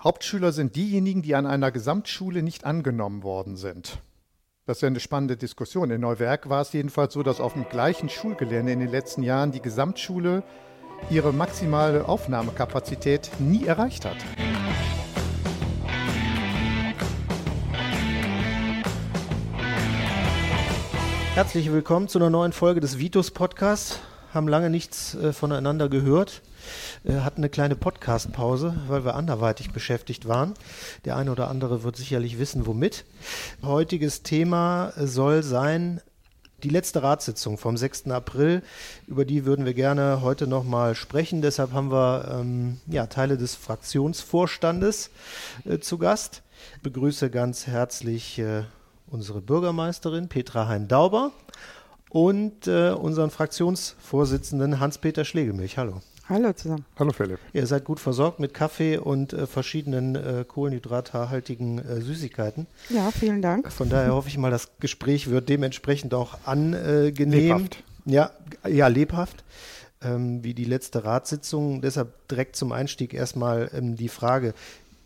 Hauptschüler sind diejenigen, die an einer Gesamtschule nicht angenommen worden sind. Das ist ja eine spannende Diskussion. In Neuwerk war es jedenfalls so, dass auf dem gleichen Schulgelände in den letzten Jahren die Gesamtschule ihre maximale Aufnahmekapazität nie erreicht hat. Herzlich willkommen zu einer neuen Folge des Vitus Podcasts. Haben lange nichts äh, voneinander gehört. Äh, hatten eine kleine Podcast-Pause, weil wir anderweitig beschäftigt waren. Der eine oder andere wird sicherlich wissen, womit. Heutiges Thema soll sein die letzte Ratssitzung vom 6. April, über die würden wir gerne heute nochmal sprechen. Deshalb haben wir ähm, ja, Teile des Fraktionsvorstandes äh, zu Gast. Ich begrüße ganz herzlich äh, unsere Bürgermeisterin Petra Hein-Dauber und äh, unseren Fraktionsvorsitzenden Hans-Peter Schlegelmilch. Hallo. Hallo zusammen. Hallo Philipp. Ihr seid gut versorgt mit Kaffee und äh, verschiedenen äh, kohlenhydrathaltigen äh, Süßigkeiten. Ja, vielen Dank. Von daher hoffe ich mal, das Gespräch wird dementsprechend auch angenehm. Lebhaft. Ja, ja, lebhaft. Ähm, wie die letzte Ratssitzung. Deshalb direkt zum Einstieg erstmal ähm, die Frage,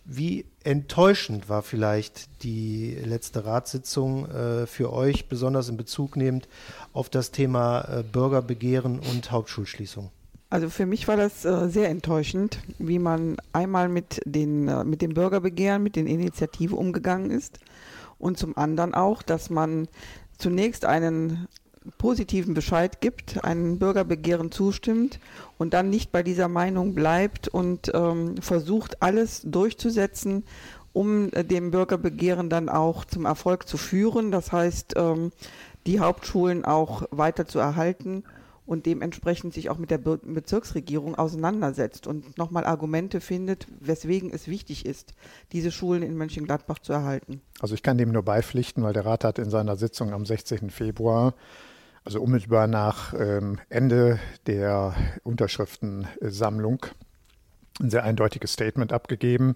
wie enttäuschend war vielleicht die letzte Ratssitzung äh, für euch, besonders in Bezug nehmend auf das Thema äh, Bürgerbegehren und Hauptschulschließung? Also für mich war das äh, sehr enttäuschend, wie man einmal mit, den, äh, mit dem Bürgerbegehren, mit den Initiativen umgegangen ist und zum anderen auch, dass man zunächst einen positiven Bescheid gibt, einem Bürgerbegehren zustimmt und dann nicht bei dieser Meinung bleibt und ähm, versucht, alles durchzusetzen, um äh, dem Bürgerbegehren dann auch zum Erfolg zu führen. Das heißt, ähm, die Hauptschulen auch weiter zu erhalten und dementsprechend sich auch mit der Be Bezirksregierung auseinandersetzt und nochmal Argumente findet, weswegen es wichtig ist, diese Schulen in Mönchengladbach zu erhalten. Also ich kann dem nur beipflichten, weil der Rat hat in seiner Sitzung am 16. Februar also unmittelbar nach ähm, Ende der Unterschriftensammlung, ein sehr eindeutiges Statement abgegeben.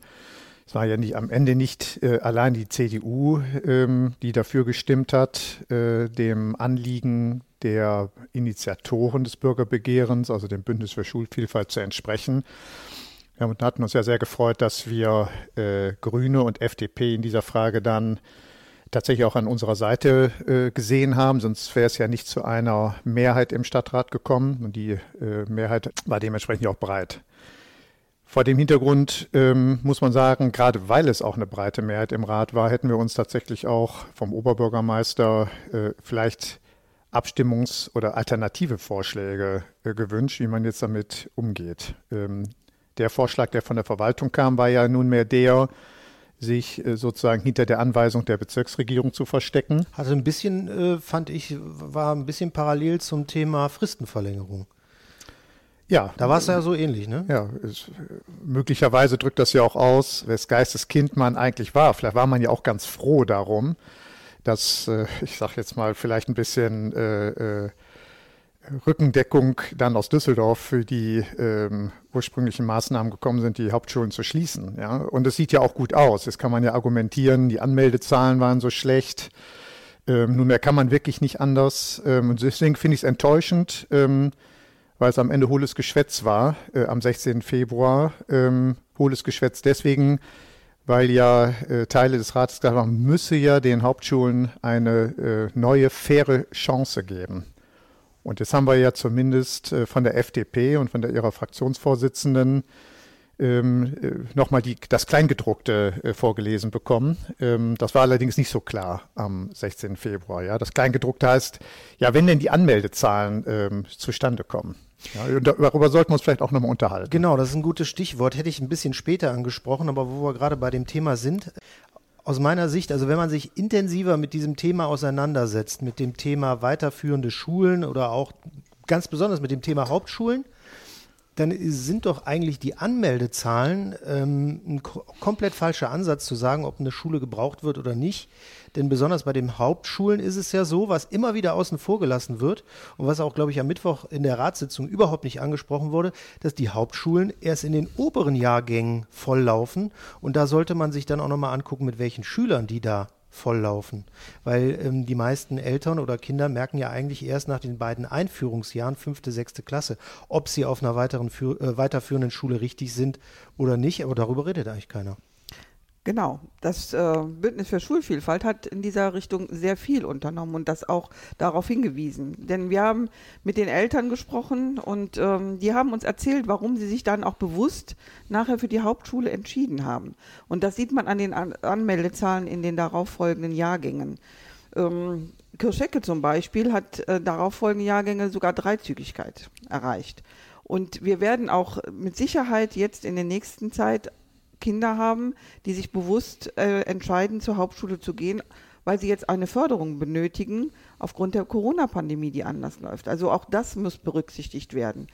Es war ja nicht, am Ende nicht äh, allein die CDU, ähm, die dafür gestimmt hat, äh, dem Anliegen der Initiatoren des Bürgerbegehrens, also dem Bündnis für Schulvielfalt, zu entsprechen. Wir hatten uns ja sehr gefreut, dass wir äh, Grüne und FDP in dieser Frage dann tatsächlich auch an unserer Seite äh, gesehen haben, sonst wäre es ja nicht zu einer Mehrheit im Stadtrat gekommen und die äh, Mehrheit war dementsprechend auch breit. Vor dem Hintergrund ähm, muss man sagen, gerade weil es auch eine breite Mehrheit im Rat war, hätten wir uns tatsächlich auch vom Oberbürgermeister äh, vielleicht Abstimmungs- oder alternative Vorschläge äh, gewünscht, wie man jetzt damit umgeht. Ähm, der Vorschlag, der von der Verwaltung kam, war ja nunmehr der, sich äh, sozusagen hinter der Anweisung der Bezirksregierung zu verstecken. Hatte ein bisschen, äh, fand ich, war ein bisschen parallel zum Thema Fristenverlängerung. Ja. Da war es ja so ähnlich, ne? Ja, es, möglicherweise drückt das ja auch aus, wes Geisteskind man eigentlich war. Vielleicht war man ja auch ganz froh darum, dass, äh, ich sag jetzt mal, vielleicht ein bisschen äh, äh, Rückendeckung dann aus Düsseldorf für die ähm, ursprünglichen Maßnahmen gekommen sind, die Hauptschulen zu schließen. Ja? Und es sieht ja auch gut aus. Jetzt kann man ja argumentieren, die Anmeldezahlen waren so schlecht. Ähm, nunmehr kann man wirklich nicht anders. Ähm, und deswegen finde ich es enttäuschend, ähm, weil es am Ende hohles Geschwätz war, äh, am 16. Februar. Ähm, hohles Geschwätz deswegen, weil ja äh, Teile des Rates gesagt haben, müsse ja den Hauptschulen eine äh, neue, faire Chance geben. Und jetzt haben wir ja zumindest äh, von der FDP und von der, ihrer Fraktionsvorsitzenden ähm, äh, nochmal das Kleingedruckte äh, vorgelesen bekommen. Ähm, das war allerdings nicht so klar am 16. Februar. Ja. Das Kleingedruckte heißt, ja, wenn denn die Anmeldezahlen ähm, zustande kommen. Ja, darüber sollten wir uns vielleicht auch nochmal unterhalten. Genau, das ist ein gutes Stichwort. Hätte ich ein bisschen später angesprochen, aber wo wir gerade bei dem Thema sind, aus meiner Sicht, also wenn man sich intensiver mit diesem Thema auseinandersetzt, mit dem Thema weiterführende Schulen oder auch ganz besonders mit dem Thema Hauptschulen, dann sind doch eigentlich die Anmeldezahlen ähm, ein komplett falscher Ansatz zu sagen, ob eine Schule gebraucht wird oder nicht. Denn besonders bei den Hauptschulen ist es ja so, was immer wieder außen vor gelassen wird und was auch, glaube ich, am Mittwoch in der Ratssitzung überhaupt nicht angesprochen wurde, dass die Hauptschulen erst in den oberen Jahrgängen volllaufen. Und da sollte man sich dann auch nochmal angucken, mit welchen Schülern die da volllaufen. Weil ähm, die meisten Eltern oder Kinder merken ja eigentlich erst nach den beiden Einführungsjahren, fünfte, sechste Klasse, ob sie auf einer weiteren, äh, weiterführenden Schule richtig sind oder nicht. Aber darüber redet eigentlich keiner. Genau, das äh, Bündnis für Schulvielfalt hat in dieser Richtung sehr viel unternommen und das auch darauf hingewiesen. Denn wir haben mit den Eltern gesprochen und ähm, die haben uns erzählt, warum sie sich dann auch bewusst nachher für die Hauptschule entschieden haben. Und das sieht man an den an Anmeldezahlen in den darauffolgenden Jahrgängen. Ähm, Kirschecke zum Beispiel hat äh, darauffolgende Jahrgänge sogar Dreizügigkeit erreicht. Und wir werden auch mit Sicherheit jetzt in der nächsten Zeit Kinder haben, die sich bewusst äh, entscheiden, zur Hauptschule zu gehen, weil sie jetzt eine Förderung benötigen aufgrund der Corona-Pandemie, die anders läuft. Also auch das muss berücksichtigt werden.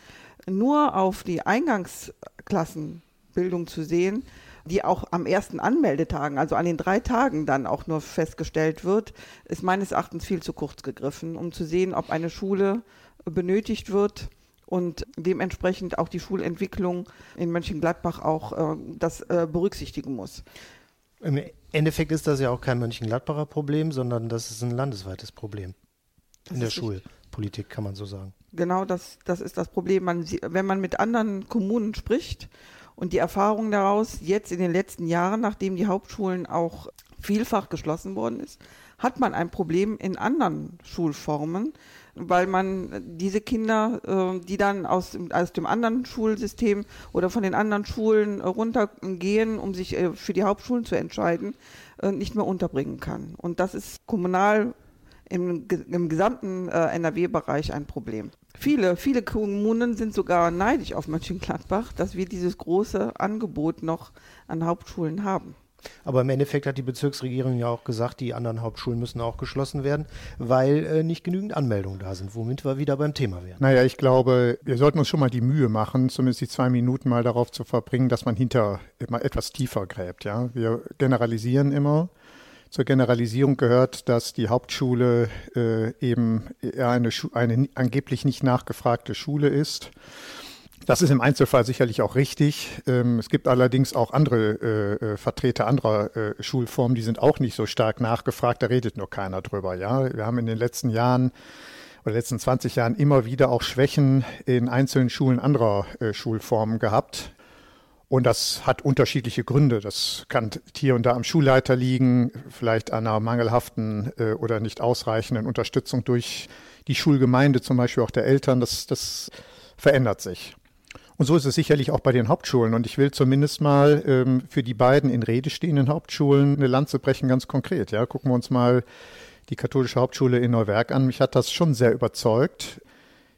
Nur auf die Eingangsklassenbildung zu sehen, die auch am ersten Anmeldetagen, also an den drei Tagen dann auch nur festgestellt wird, ist meines Erachtens viel zu kurz gegriffen, um zu sehen, ob eine Schule benötigt wird und dementsprechend auch die Schulentwicklung in Mönchengladbach auch äh, das äh, berücksichtigen muss. Im Endeffekt ist das ja auch kein Mönchengladbacher Problem, sondern das ist ein landesweites Problem. Das in der Schulpolitik kann man so sagen. Genau, das, das ist das Problem. Man, wenn man mit anderen Kommunen spricht und die Erfahrung daraus jetzt in den letzten Jahren, nachdem die Hauptschulen auch vielfach geschlossen worden ist, hat man ein Problem in anderen Schulformen, weil man diese Kinder, äh, die dann aus, aus dem anderen Schulsystem oder von den anderen Schulen runtergehen, um sich äh, für die Hauptschulen zu entscheiden, äh, nicht mehr unterbringen kann. Und das ist kommunal im, im gesamten NRW-Bereich ein Problem. Viele, viele Kommunen sind sogar neidisch auf Mönchengladbach, dass wir dieses große Angebot noch an Hauptschulen haben. Aber im Endeffekt hat die Bezirksregierung ja auch gesagt, die anderen Hauptschulen müssen auch geschlossen werden, weil äh, nicht genügend Anmeldungen da sind, womit wir wieder beim Thema wären. Naja, ich glaube, wir sollten uns schon mal die Mühe machen, zumindest die zwei Minuten mal darauf zu verbringen, dass man hinter immer etwas tiefer gräbt. Ja? Wir generalisieren immer. Zur Generalisierung gehört, dass die Hauptschule äh, eben eine, eine angeblich nicht nachgefragte Schule ist das ist im Einzelfall sicherlich auch richtig. Ähm, es gibt allerdings auch andere äh, äh, Vertreter anderer äh, Schulformen, die sind auch nicht so stark nachgefragt, da redet nur keiner drüber. Ja, wir haben in den letzten Jahren oder letzten 20 Jahren immer wieder auch Schwächen in einzelnen Schulen anderer Schulformen gehabt. Und das hat unterschiedliche Gründe. Das kann hier und da am Schulleiter liegen, vielleicht einer mangelhaften oder nicht ausreichenden Unterstützung durch die Schulgemeinde, zum Beispiel auch der Eltern. Das, das verändert sich. Und so ist es sicherlich auch bei den Hauptschulen. Und ich will zumindest mal ähm, für die beiden in Rede stehenden Hauptschulen eine Lanze brechen, ganz konkret. Ja, gucken wir uns mal die katholische Hauptschule in Neuwerk an. Mich hat das schon sehr überzeugt,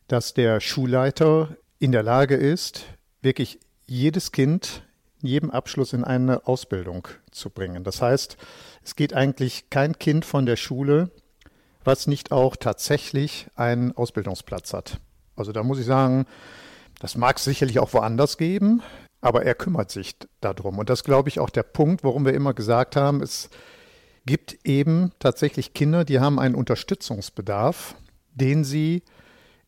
dass der Schulleiter in der Lage ist, wirklich jedes Kind jedem Abschluss in eine Ausbildung zu bringen. Das heißt, es geht eigentlich kein Kind von der Schule, was nicht auch tatsächlich einen Ausbildungsplatz hat. Also da muss ich sagen, das mag es sicherlich auch woanders geben, aber er kümmert sich darum. Und das glaube ich auch der Punkt, warum wir immer gesagt haben, es gibt eben tatsächlich Kinder, die haben einen Unterstützungsbedarf, den sie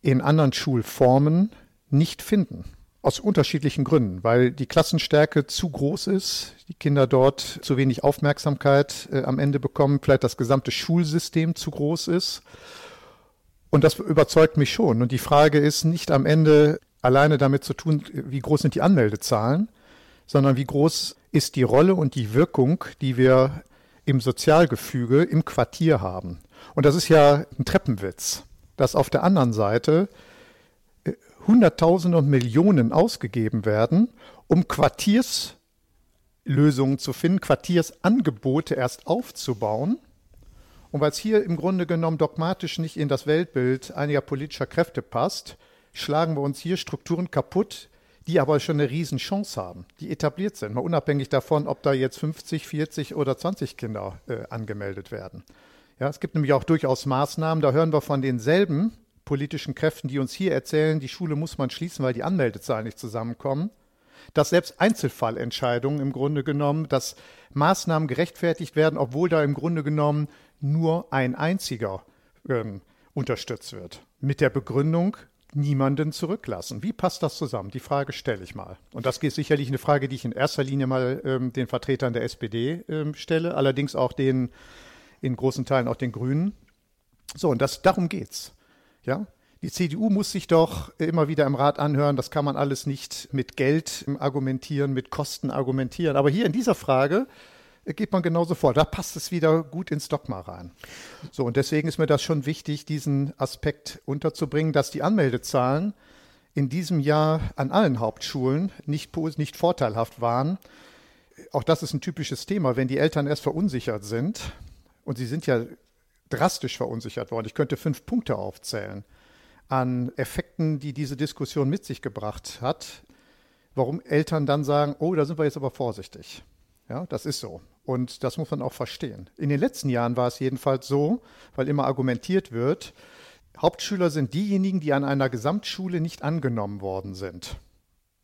in anderen Schulformen nicht finden. Aus unterschiedlichen Gründen, weil die Klassenstärke zu groß ist, die Kinder dort zu wenig Aufmerksamkeit äh, am Ende bekommen, vielleicht das gesamte Schulsystem zu groß ist. Und das überzeugt mich schon. Und die Frage ist nicht am Ende, alleine damit zu tun, wie groß sind die Anmeldezahlen, sondern wie groß ist die Rolle und die Wirkung, die wir im Sozialgefüge im Quartier haben. Und das ist ja ein Treppenwitz, dass auf der anderen Seite äh, Hunderttausende und Millionen ausgegeben werden, um Quartierslösungen zu finden, Quartiersangebote erst aufzubauen. Und weil es hier im Grunde genommen dogmatisch nicht in das Weltbild einiger politischer Kräfte passt, schlagen wir uns hier Strukturen kaputt, die aber schon eine Riesenchance haben, die etabliert sind, mal unabhängig davon, ob da jetzt 50, 40 oder 20 Kinder äh, angemeldet werden. Ja, es gibt nämlich auch durchaus Maßnahmen, da hören wir von denselben politischen Kräften, die uns hier erzählen, die Schule muss man schließen, weil die Anmeldezahlen nicht zusammenkommen, dass selbst Einzelfallentscheidungen im Grunde genommen, dass Maßnahmen gerechtfertigt werden, obwohl da im Grunde genommen nur ein einziger ähm, unterstützt wird. Mit der Begründung, niemanden zurücklassen. Wie passt das zusammen? Die Frage stelle ich mal. Und das ist sicherlich eine Frage, die ich in erster Linie mal ähm, den Vertretern der SPD ähm, stelle, allerdings auch den in großen Teilen auch den Grünen. So, und das, darum geht's. Ja, die CDU muss sich doch immer wieder im Rat anhören, das kann man alles nicht mit Geld argumentieren, mit Kosten argumentieren. Aber hier in dieser Frage geht man genauso vor. Da passt es wieder gut ins Dogma rein. So, und deswegen ist mir das schon wichtig, diesen Aspekt unterzubringen, dass die Anmeldezahlen in diesem Jahr an allen Hauptschulen nicht, nicht vorteilhaft waren. Auch das ist ein typisches Thema, wenn die Eltern erst verunsichert sind, und sie sind ja drastisch verunsichert worden. Ich könnte fünf Punkte aufzählen an Effekten, die diese Diskussion mit sich gebracht hat, warum Eltern dann sagen, oh, da sind wir jetzt aber vorsichtig. Ja, das ist so. Und das muss man auch verstehen. In den letzten Jahren war es jedenfalls so, weil immer argumentiert wird, Hauptschüler sind diejenigen, die an einer Gesamtschule nicht angenommen worden sind.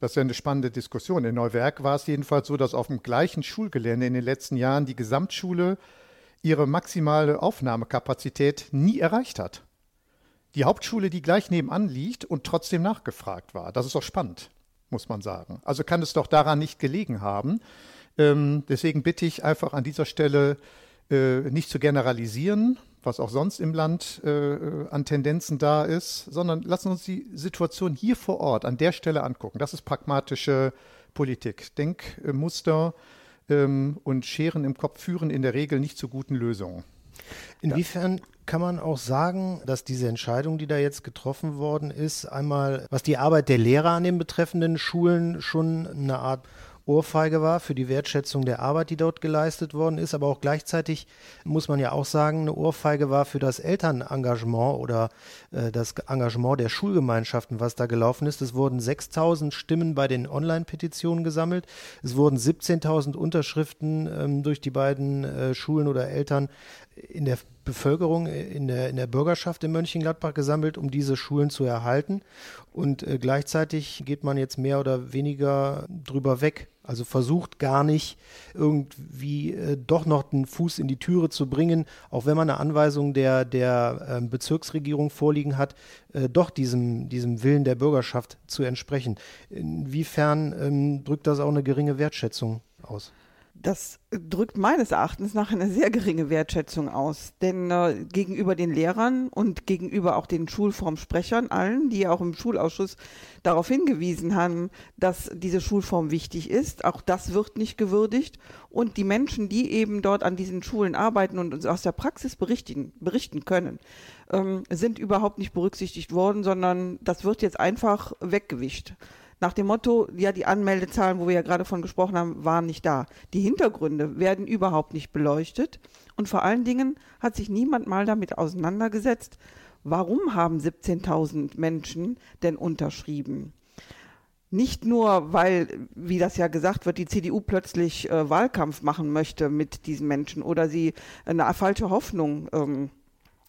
Das ist ja eine spannende Diskussion. In Neuwerk war es jedenfalls so, dass auf dem gleichen Schulgelände in den letzten Jahren die Gesamtschule ihre maximale Aufnahmekapazität nie erreicht hat die Hauptschule, die gleich nebenan liegt und trotzdem nachgefragt war. Das ist doch spannend, muss man sagen. Also kann es doch daran nicht gelegen haben. Ähm, deswegen bitte ich einfach an dieser Stelle äh, nicht zu generalisieren, was auch sonst im Land äh, an Tendenzen da ist, sondern lassen uns die Situation hier vor Ort an der Stelle angucken. Das ist pragmatische Politik. Denkmuster ähm, und Scheren im Kopf führen in der Regel nicht zu guten Lösungen. Inwiefern kann man auch sagen, dass diese Entscheidung, die da jetzt getroffen worden ist, einmal was die Arbeit der Lehrer an den betreffenden Schulen schon eine Art Ohrfeige war für die Wertschätzung der Arbeit, die dort geleistet worden ist, aber auch gleichzeitig muss man ja auch sagen, eine Ohrfeige war für das Elternengagement oder äh, das Engagement der Schulgemeinschaften, was da gelaufen ist. Es wurden 6000 Stimmen bei den Online-Petitionen gesammelt. Es wurden 17.000 Unterschriften ähm, durch die beiden äh, Schulen oder Eltern in der Bevölkerung, in der, in der Bürgerschaft in Mönchengladbach gesammelt, um diese Schulen zu erhalten. Und äh, gleichzeitig geht man jetzt mehr oder weniger drüber weg. Also versucht gar nicht irgendwie äh, doch noch den Fuß in die Türe zu bringen, auch wenn man eine Anweisung der, der äh, Bezirksregierung vorliegen hat, äh, doch diesem, diesem Willen der Bürgerschaft zu entsprechen. Inwiefern ähm, drückt das auch eine geringe Wertschätzung aus? Das drückt meines Erachtens nach eine sehr geringe Wertschätzung aus. Denn äh, gegenüber den Lehrern und gegenüber auch den Schulformsprechern, allen, die ja auch im Schulausschuss darauf hingewiesen haben, dass diese Schulform wichtig ist, auch das wird nicht gewürdigt. Und die Menschen, die eben dort an diesen Schulen arbeiten und uns aus der Praxis berichten, berichten können, ähm, sind überhaupt nicht berücksichtigt worden, sondern das wird jetzt einfach weggewischt nach dem Motto, ja, die Anmeldezahlen, wo wir ja gerade von gesprochen haben, waren nicht da. Die Hintergründe werden überhaupt nicht beleuchtet und vor allen Dingen hat sich niemand mal damit auseinandergesetzt, warum haben 17.000 Menschen denn unterschrieben? Nicht nur, weil, wie das ja gesagt wird, die CDU plötzlich äh, Wahlkampf machen möchte mit diesen Menschen oder sie eine falsche Hoffnung ähm,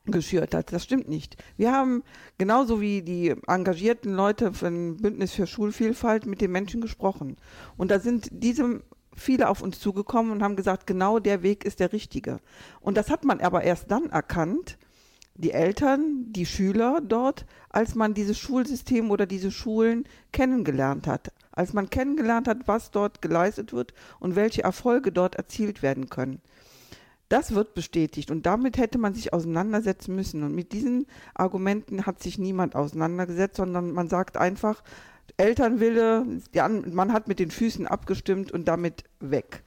geschürt hat. Das stimmt nicht. Wir haben genauso wie die engagierten Leute von Bündnis für Schulvielfalt mit den Menschen gesprochen. Und da sind diese viele auf uns zugekommen und haben gesagt, genau der Weg ist der richtige. Und das hat man aber erst dann erkannt, die Eltern, die Schüler dort, als man dieses Schulsystem oder diese Schulen kennengelernt hat. Als man kennengelernt hat, was dort geleistet wird und welche Erfolge dort erzielt werden können. Das wird bestätigt und damit hätte man sich auseinandersetzen müssen. Und mit diesen Argumenten hat sich niemand auseinandergesetzt, sondern man sagt einfach, Elternwille, man hat mit den Füßen abgestimmt und damit weg.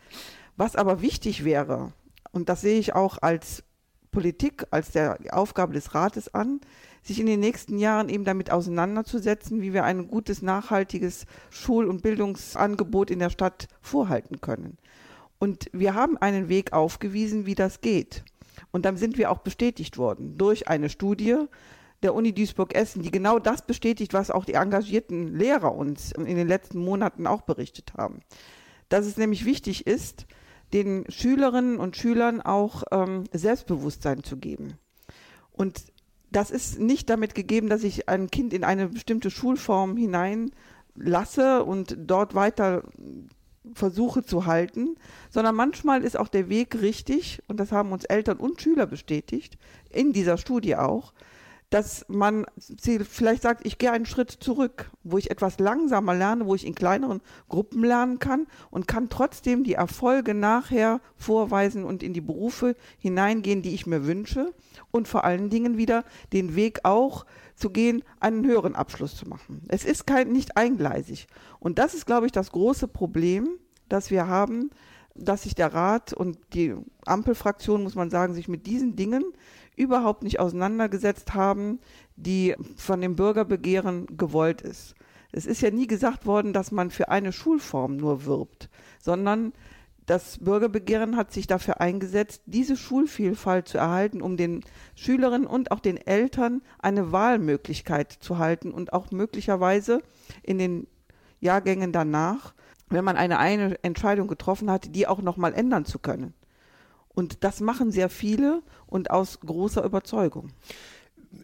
Was aber wichtig wäre, und das sehe ich auch als Politik, als der Aufgabe des Rates an, sich in den nächsten Jahren eben damit auseinanderzusetzen, wie wir ein gutes, nachhaltiges Schul- und Bildungsangebot in der Stadt vorhalten können. Und wir haben einen Weg aufgewiesen, wie das geht. Und dann sind wir auch bestätigt worden durch eine Studie der Uni Duisburg-Essen, die genau das bestätigt, was auch die engagierten Lehrer uns in den letzten Monaten auch berichtet haben. Dass es nämlich wichtig ist, den Schülerinnen und Schülern auch ähm, Selbstbewusstsein zu geben. Und das ist nicht damit gegeben, dass ich ein Kind in eine bestimmte Schulform hineinlasse und dort weiter versuche zu halten, sondern manchmal ist auch der Weg richtig, und das haben uns Eltern und Schüler bestätigt, in dieser Studie auch, dass man vielleicht sagt, ich gehe einen Schritt zurück, wo ich etwas langsamer lerne, wo ich in kleineren Gruppen lernen kann und kann trotzdem die Erfolge nachher vorweisen und in die Berufe hineingehen, die ich mir wünsche und vor allen Dingen wieder den Weg auch zu gehen, einen höheren Abschluss zu machen. Es ist kein, nicht eingleisig. Und das ist, glaube ich, das große Problem, das wir haben, dass sich der Rat und die Ampelfraktion, muss man sagen, sich mit diesen Dingen überhaupt nicht auseinandergesetzt haben, die von dem Bürgerbegehren gewollt ist. Es ist ja nie gesagt worden, dass man für eine Schulform nur wirbt, sondern das Bürgerbegehren hat sich dafür eingesetzt, diese Schulvielfalt zu erhalten, um den Schülerinnen und auch den Eltern eine Wahlmöglichkeit zu halten und auch möglicherweise in den Jahrgängen danach wenn man eine, eine Entscheidung getroffen hat, die auch nochmal ändern zu können. Und das machen sehr viele und aus großer Überzeugung.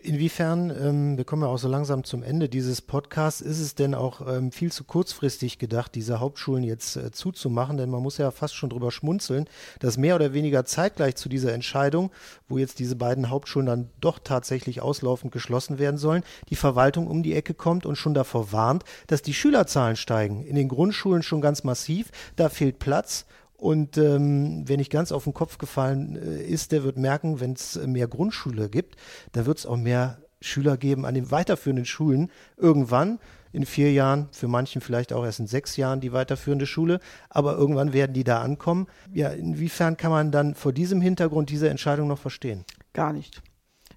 Inwiefern, ähm, wir kommen ja auch so langsam zum Ende dieses Podcasts, ist es denn auch ähm, viel zu kurzfristig gedacht, diese Hauptschulen jetzt äh, zuzumachen? Denn man muss ja fast schon drüber schmunzeln, dass mehr oder weniger zeitgleich zu dieser Entscheidung, wo jetzt diese beiden Hauptschulen dann doch tatsächlich auslaufend geschlossen werden sollen, die Verwaltung um die Ecke kommt und schon davor warnt, dass die Schülerzahlen steigen. In den Grundschulen schon ganz massiv, da fehlt Platz und ähm, wer nicht ganz auf den Kopf gefallen äh, ist, der wird merken, wenn es mehr Grundschule gibt, da wird es auch mehr Schüler geben an den weiterführenden Schulen. Irgendwann in vier Jahren, für manchen vielleicht auch erst in sechs Jahren die weiterführende Schule, aber irgendwann werden die da ankommen. Ja, inwiefern kann man dann vor diesem Hintergrund diese Entscheidung noch verstehen? Gar nicht.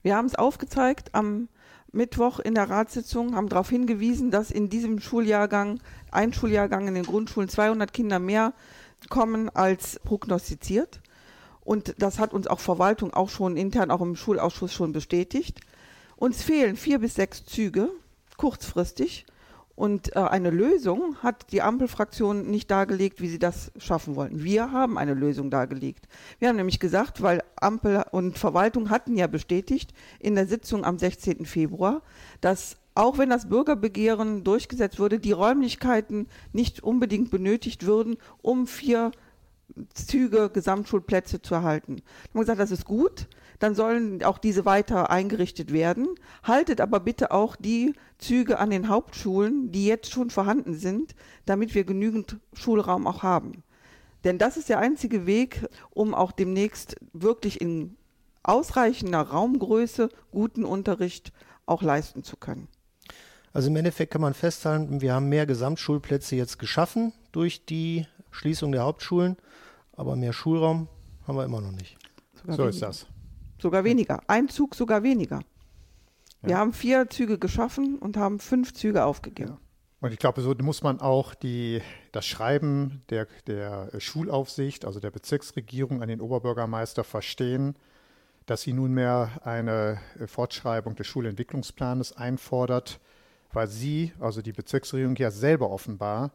Wir haben es aufgezeigt am Mittwoch in der Ratssitzung, haben darauf hingewiesen, dass in diesem Schuljahrgang, ein Schuljahrgang in den Grundschulen 200 Kinder mehr kommen als prognostiziert. Und das hat uns auch Verwaltung auch schon intern, auch im Schulausschuss schon bestätigt. Uns fehlen vier bis sechs Züge, kurzfristig. Und äh, eine Lösung hat die Ampelfraktion nicht dargelegt, wie sie das schaffen wollen. Wir haben eine Lösung dargelegt. Wir haben nämlich gesagt, weil Ampel und Verwaltung hatten ja bestätigt in der Sitzung am 16. Februar, dass auch wenn das Bürgerbegehren durchgesetzt würde, die Räumlichkeiten nicht unbedingt benötigt würden, um vier Züge Gesamtschulplätze zu erhalten. Wir haben gesagt, das ist gut, dann sollen auch diese weiter eingerichtet werden. Haltet aber bitte auch die Züge an den Hauptschulen, die jetzt schon vorhanden sind, damit wir genügend Schulraum auch haben. Denn das ist der einzige Weg, um auch demnächst wirklich in ausreichender Raumgröße guten Unterricht auch leisten zu können. Also im Endeffekt kann man festhalten, wir haben mehr Gesamtschulplätze jetzt geschaffen durch die Schließung der Hauptschulen, aber mehr Schulraum haben wir immer noch nicht. Sogar so weniger. ist das. Sogar weniger. Ein Zug sogar weniger. Ja. Wir haben vier Züge geschaffen und haben fünf Züge aufgegeben. Ja. Und ich glaube, so muss man auch die, das Schreiben der, der Schulaufsicht, also der Bezirksregierung an den Oberbürgermeister verstehen, dass sie nunmehr eine Fortschreibung des Schulentwicklungsplanes einfordert, weil sie, also die Bezirksregierung, ja selber offenbar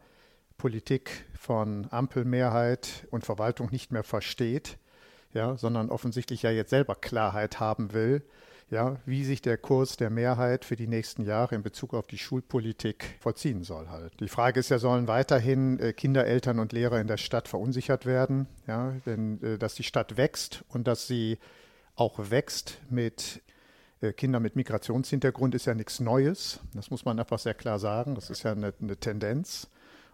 Politik von Ampelmehrheit und Verwaltung nicht mehr versteht, ja, sondern offensichtlich ja jetzt selber Klarheit haben will, ja, wie sich der Kurs der Mehrheit für die nächsten Jahre in Bezug auf die Schulpolitik vollziehen soll halt. Die Frage ist ja, sollen weiterhin äh, Kinder, Eltern und Lehrer in der Stadt verunsichert werden, ja, denn äh, dass die Stadt wächst und dass sie auch wächst mit Kinder mit Migrationshintergrund ist ja nichts Neues. Das muss man einfach sehr klar sagen. Das ist ja eine, eine Tendenz.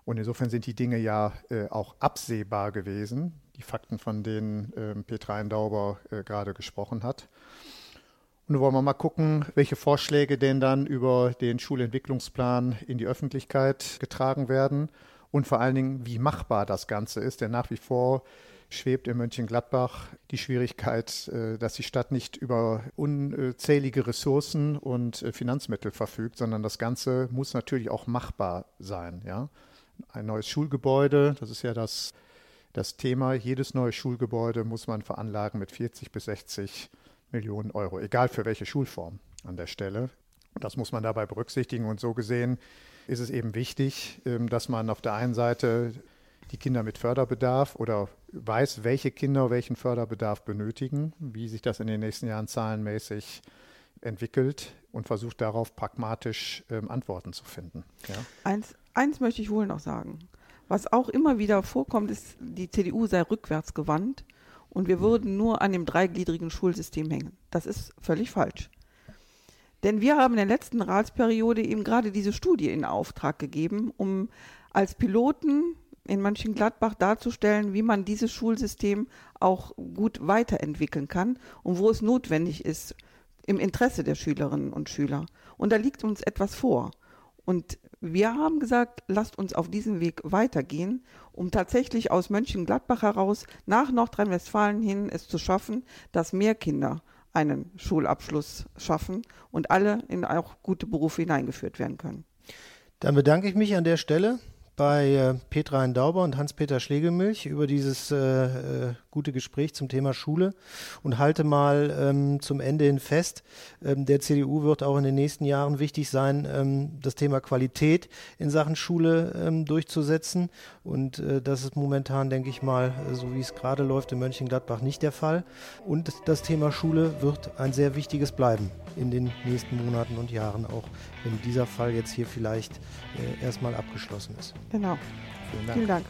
Und insofern sind die Dinge ja äh, auch absehbar gewesen, die Fakten, von denen äh, Petra Eindauber äh, gerade gesprochen hat. Und nun wollen wir mal gucken, welche Vorschläge denn dann über den Schulentwicklungsplan in die Öffentlichkeit getragen werden und vor allen Dingen, wie machbar das Ganze ist. Denn nach wie vor schwebt in Mönchengladbach die Schwierigkeit, äh, dass die Stadt nicht über unzählige Ressourcen und äh, Finanzmittel verfügt, sondern das Ganze muss natürlich auch machbar sein. Ja? Ein neues Schulgebäude, das ist ja das, das Thema. Jedes neue Schulgebäude muss man veranlagen mit 40 bis 60 Millionen Euro, egal für welche Schulform an der Stelle. Das muss man dabei berücksichtigen. Und so gesehen ist es eben wichtig, ähm, dass man auf der einen Seite die Kinder mit Förderbedarf oder weiß, welche Kinder welchen Förderbedarf benötigen, wie sich das in den nächsten Jahren zahlenmäßig entwickelt und versucht darauf pragmatisch ähm, Antworten zu finden. Ja? Eins, eins möchte ich wohl noch sagen. Was auch immer wieder vorkommt, ist, die CDU sei rückwärts gewandt und wir würden nur an dem dreigliedrigen Schulsystem hängen. Das ist völlig falsch. Denn wir haben in der letzten Ratsperiode eben gerade diese Studie in Auftrag gegeben, um als Piloten in Mönchengladbach darzustellen, wie man dieses Schulsystem auch gut weiterentwickeln kann und wo es notwendig ist im Interesse der Schülerinnen und Schüler. Und da liegt uns etwas vor. Und wir haben gesagt, lasst uns auf diesem Weg weitergehen, um tatsächlich aus Mönchengladbach heraus nach Nordrhein-Westfalen hin es zu schaffen, dass mehr Kinder einen Schulabschluss schaffen und alle in auch gute Berufe hineingeführt werden können. Dann bedanke ich mich an der Stelle bei äh, Petra Eindauber und Hans-Peter Schlegelmilch über dieses äh, äh, gute Gespräch zum Thema Schule und halte mal ähm, zum Ende hin fest, ähm, der CDU wird auch in den nächsten Jahren wichtig sein, ähm, das Thema Qualität in Sachen Schule ähm, durchzusetzen. Und äh, das ist momentan, denke ich mal, so wie es gerade läuft in Mönchengladbach nicht der Fall. Und das Thema Schule wird ein sehr wichtiges bleiben in den nächsten Monaten und Jahren, auch wenn dieser Fall jetzt hier vielleicht äh, erstmal abgeschlossen ist. Genau. Vielen Dank. Vielen Dank.